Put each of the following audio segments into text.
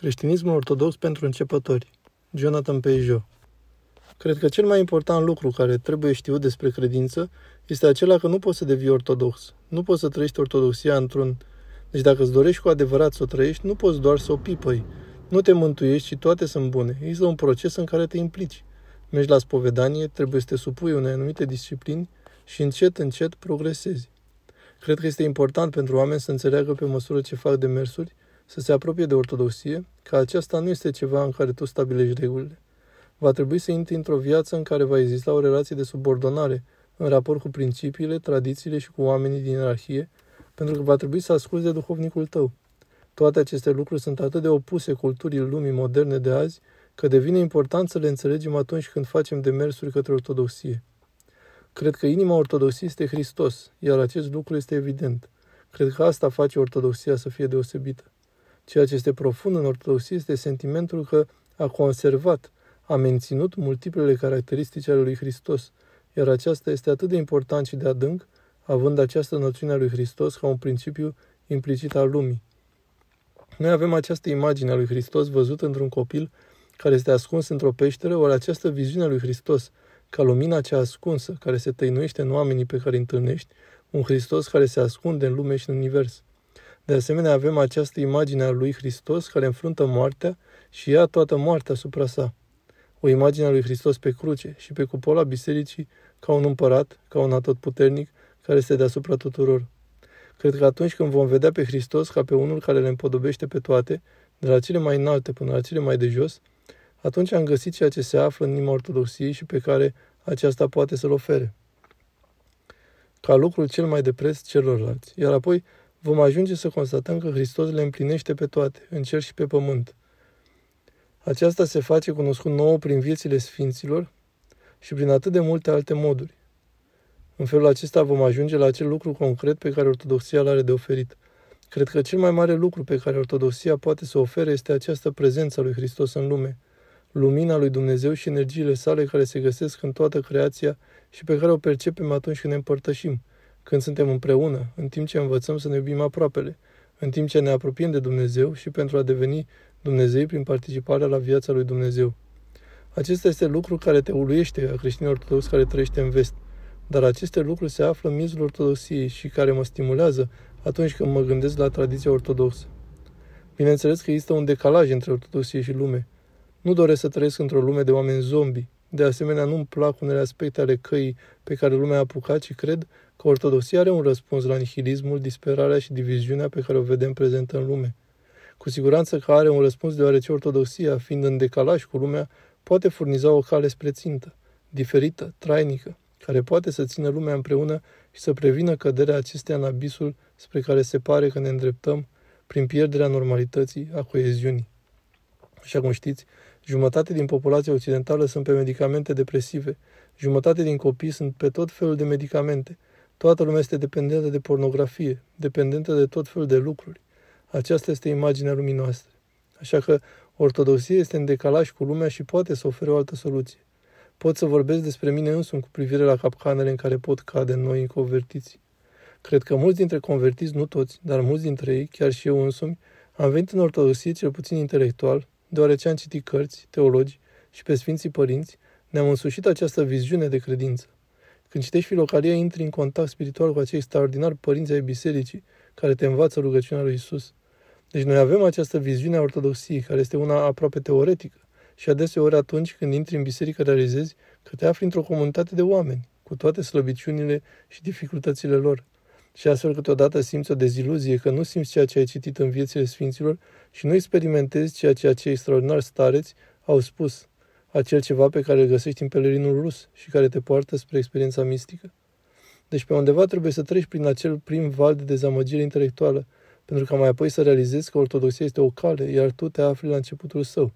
Creștinismul ortodox pentru începători. Jonathan Peugeot. Cred că cel mai important lucru care trebuie știut despre credință este acela că nu poți să devii ortodox. Nu poți să trăiești ortodoxia într-un... Deci dacă îți dorești cu adevărat să o trăiești, nu poți doar să o pipăi. Nu te mântuiești și toate sunt bune. Există un proces în care te implici. Mergi la spovedanie, trebuie să te supui unei anumite disciplini și încet, încet progresezi. Cred că este important pentru oameni să înțeleagă pe măsură ce fac demersuri să se apropie de ortodoxie, că aceasta nu este ceva în care tu stabilești regulile. Va trebui să intri într-o viață în care va exista o relație de subordonare în raport cu principiile, tradițiile și cu oamenii din ierarhie, pentru că va trebui să asculți de duhovnicul tău. Toate aceste lucruri sunt atât de opuse culturii lumii moderne de azi, că devine important să le înțelegem atunci când facem demersuri către ortodoxie. Cred că inima ortodoxiei este Hristos, iar acest lucru este evident. Cred că asta face ortodoxia să fie deosebită. Ceea ce este profund în ortodoxie este sentimentul că a conservat, a menținut multiplele caracteristici ale lui Hristos, iar aceasta este atât de important și de adânc, având această noțiune a lui Hristos ca un principiu implicit al lumii. Noi avem această imagine a lui Hristos văzută într-un copil care este ascuns într-o peșteră, ori această viziune a lui Hristos, ca lumina cea ascunsă, care se tăinuiește în oamenii pe care îi întâlnești, un Hristos care se ascunde în lume și în univers. De asemenea, avem această imagine a lui Hristos care înfruntă moartea și ia toată moartea asupra sa. O imagine a lui Hristos pe cruce și pe cupola bisericii ca un împărat, ca un atotputernic care este deasupra tuturor. Cred că atunci când vom vedea pe Hristos ca pe unul care le împodobește pe toate, de la cele mai înalte până la cele mai de jos, atunci am găsit ceea ce se află în inima ortodoxiei și pe care aceasta poate să-l ofere. Ca lucrul cel mai de preț celorlalți. Iar apoi vom ajunge să constatăm că Hristos le împlinește pe toate, în cer și pe pământ. Aceasta se face cunoscut nouă prin viețile sfinților și prin atât de multe alte moduri. În felul acesta vom ajunge la acel lucru concret pe care Ortodoxia l are de oferit. Cred că cel mai mare lucru pe care Ortodoxia poate să ofere este această prezență a lui Hristos în lume, lumina lui Dumnezeu și energiile sale care se găsesc în toată creația și pe care o percepem atunci când ne împărtășim, când suntem împreună, în timp ce învățăm să ne iubim aproapele, în timp ce ne apropiem de Dumnezeu și pentru a deveni Dumnezei prin participarea la viața lui Dumnezeu. Acesta este lucru care te uluiește a creștinii ortodox care trăiește în vest, dar aceste lucruri se află în mizul ortodoxiei și care mă stimulează atunci când mă gândesc la tradiția ortodoxă. Bineînțeles că există un decalaj între ortodoxie și lume. Nu doresc să trăiesc într-o lume de oameni zombi. De asemenea, nu-mi plac unele aspecte ale căii pe care lumea a apucat și cred că ortodoxia are un răspuns la nihilismul, disperarea și diviziunea pe care o vedem prezentă în lume. Cu siguranță că are un răspuns deoarece ortodoxia, fiind în decalaj cu lumea, poate furniza o cale spre țintă, diferită, trainică, care poate să țină lumea împreună și să prevină căderea acesteia în abisul spre care se pare că ne îndreptăm prin pierderea normalității, a coeziunii. Așa cum știți, jumătate din populația occidentală sunt pe medicamente depresive, jumătate din copii sunt pe tot felul de medicamente, toată lumea este dependentă de pornografie, dependentă de tot felul de lucruri. Aceasta este imaginea lumii noastre. Așa că ortodoxia este în decalaj cu lumea și poate să ofere o altă soluție. Pot să vorbesc despre mine însumi cu privire la capcanele în care pot cade noi convertiți. Cred că mulți dintre convertiți, nu toți, dar mulți dintre ei, chiar și eu însumi, am venit în ortodoxie cel puțin intelectual, deoarece am citit cărți, teologi și pe Sfinții Părinți, ne-am însușit această viziune de credință. Când citești filocalia, intri în contact spiritual cu acei extraordinari părinți ai bisericii, care te învață rugăciunea lui Isus. Deci noi avem această viziune a ortodoxiei, care este una aproape teoretică, și adeseori atunci când intri în biserică realizezi că te afli într-o comunitate de oameni, cu toate slăbiciunile și dificultățile lor. Și astfel câteodată simți o deziluzie că nu simți ceea ce ai citit în viețile Sfinților și nu experimentezi ceea ce acei extraordinari stareți au spus, acel ceva pe care îl găsești în pelerinul rus și care te poartă spre experiența mistică. Deci pe undeva trebuie să treci prin acel prim val de dezamăgire intelectuală, pentru ca mai apoi să realizezi că ortodoxia este o cale, iar tu te afli la începutul său.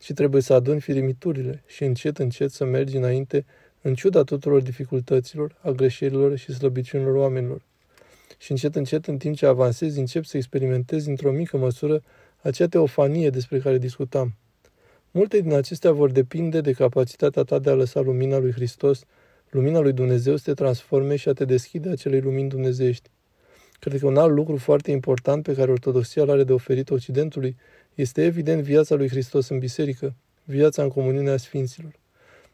Și trebuie să aduni firimiturile și încet, încet să mergi înainte, în ciuda tuturor dificultăților, a greșelilor și slăbiciunilor oamenilor. Și încet, încet, în timp ce avansezi, încep să experimentezi într-o mică măsură acea teofanie despre care discutam. Multe din acestea vor depinde de capacitatea ta de a lăsa lumina lui Hristos, lumina lui Dumnezeu să te transforme și a te deschide acelei lumini dumnezeiești. Cred că un alt lucru foarte important pe care Ortodoxia l are de oferit Occidentului Este evident viața lui Hristos în biserică, viața în comuniunea Sfinților.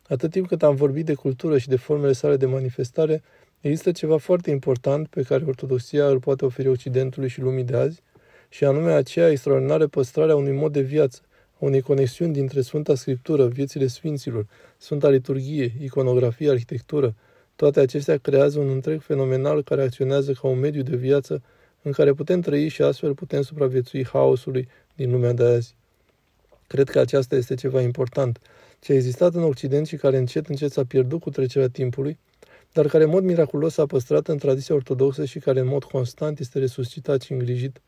Atât timp cât am vorbit de cultură și de formele sale de manifestare, există ceva foarte important pe care Ortodoxia îl poate oferi Occidentului și lumii de azi, și anume aceea extraordinară păstrarea unui mod de viață, a unei conexiuni dintre Sfânta Scriptură, viețile Sfinților, Sfânta Liturghie, iconografie, arhitectură. Toate acestea creează un întreg fenomenal care acționează ca un mediu de viață în care putem trăi și astfel putem supraviețui haosului din lumea de azi. Cred că aceasta este ceva important, ce a existat în Occident și care încet încet s-a pierdut cu trecerea timpului, dar care în mod miraculos s-a păstrat în tradiția ortodoxă și care în mod constant este resuscitat și îngrijit.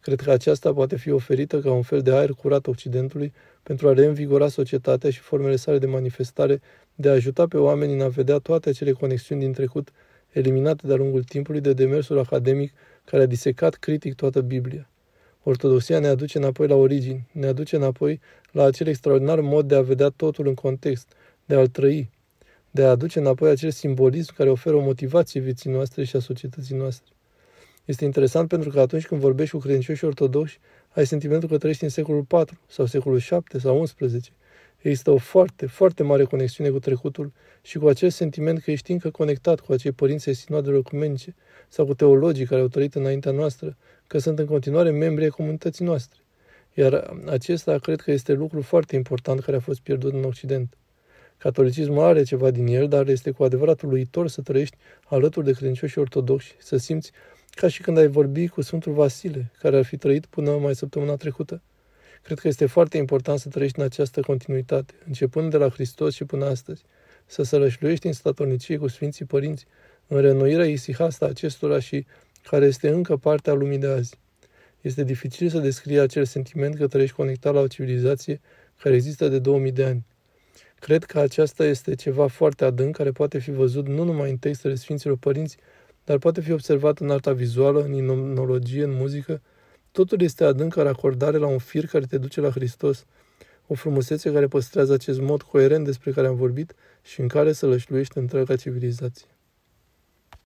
Cred că aceasta poate fi oferită ca un fel de aer curat Occidentului pentru a reînvigora societatea și formele sale de manifestare, de a ajuta pe oameni în a vedea toate acele conexiuni din trecut eliminate de-a lungul timpului de demersul academic care a disecat critic toată Biblia. Ortodoxia ne aduce înapoi la origini, ne aduce înapoi la acel extraordinar mod de a vedea totul în context, de a-l trăi, de a aduce înapoi acel simbolism care oferă o motivație vieții noastre și a societății noastre. Este interesant pentru că atunci când vorbești cu credincioși ortodoxi, ai sentimentul că trăiești în secolul IV sau secolul VII sau XI. Există o foarte, foarte mare conexiune cu trecutul și cu acel sentiment că ești încă conectat cu acei părinți ai sinoadelor ecumenice sau cu teologii care au trăit înaintea noastră, că sunt în continuare membri ai comunității noastre. Iar acesta cred că este lucru foarte important care a fost pierdut în Occident. Catolicismul are ceva din el, dar este cu adevărat uluitor să trăiești alături de credincioși ortodoxi, să simți ca și când ai vorbi cu Sfântul Vasile, care ar fi trăit până mai săptămâna trecută. Cred că este foarte important să trăiești în această continuitate, începând de la Hristos și până astăzi, să sărășluiești în statornicie cu Sfinții Părinți, în renoirea isihasta acestora și care este încă partea lumii de azi. Este dificil să descrie acel sentiment că trăiești conectat la o civilizație care există de 2000 de ani. Cred că aceasta este ceva foarte adânc care poate fi văzut nu numai în textele Sfinților Părinți, dar poate fi observat în arta vizuală, în imunologie, în muzică. Totul este adâncă racordare la un fir care te duce la Hristos, o frumusețe care păstrează acest mod coerent despre care am vorbit și în care să lășluiește întreaga civilizație.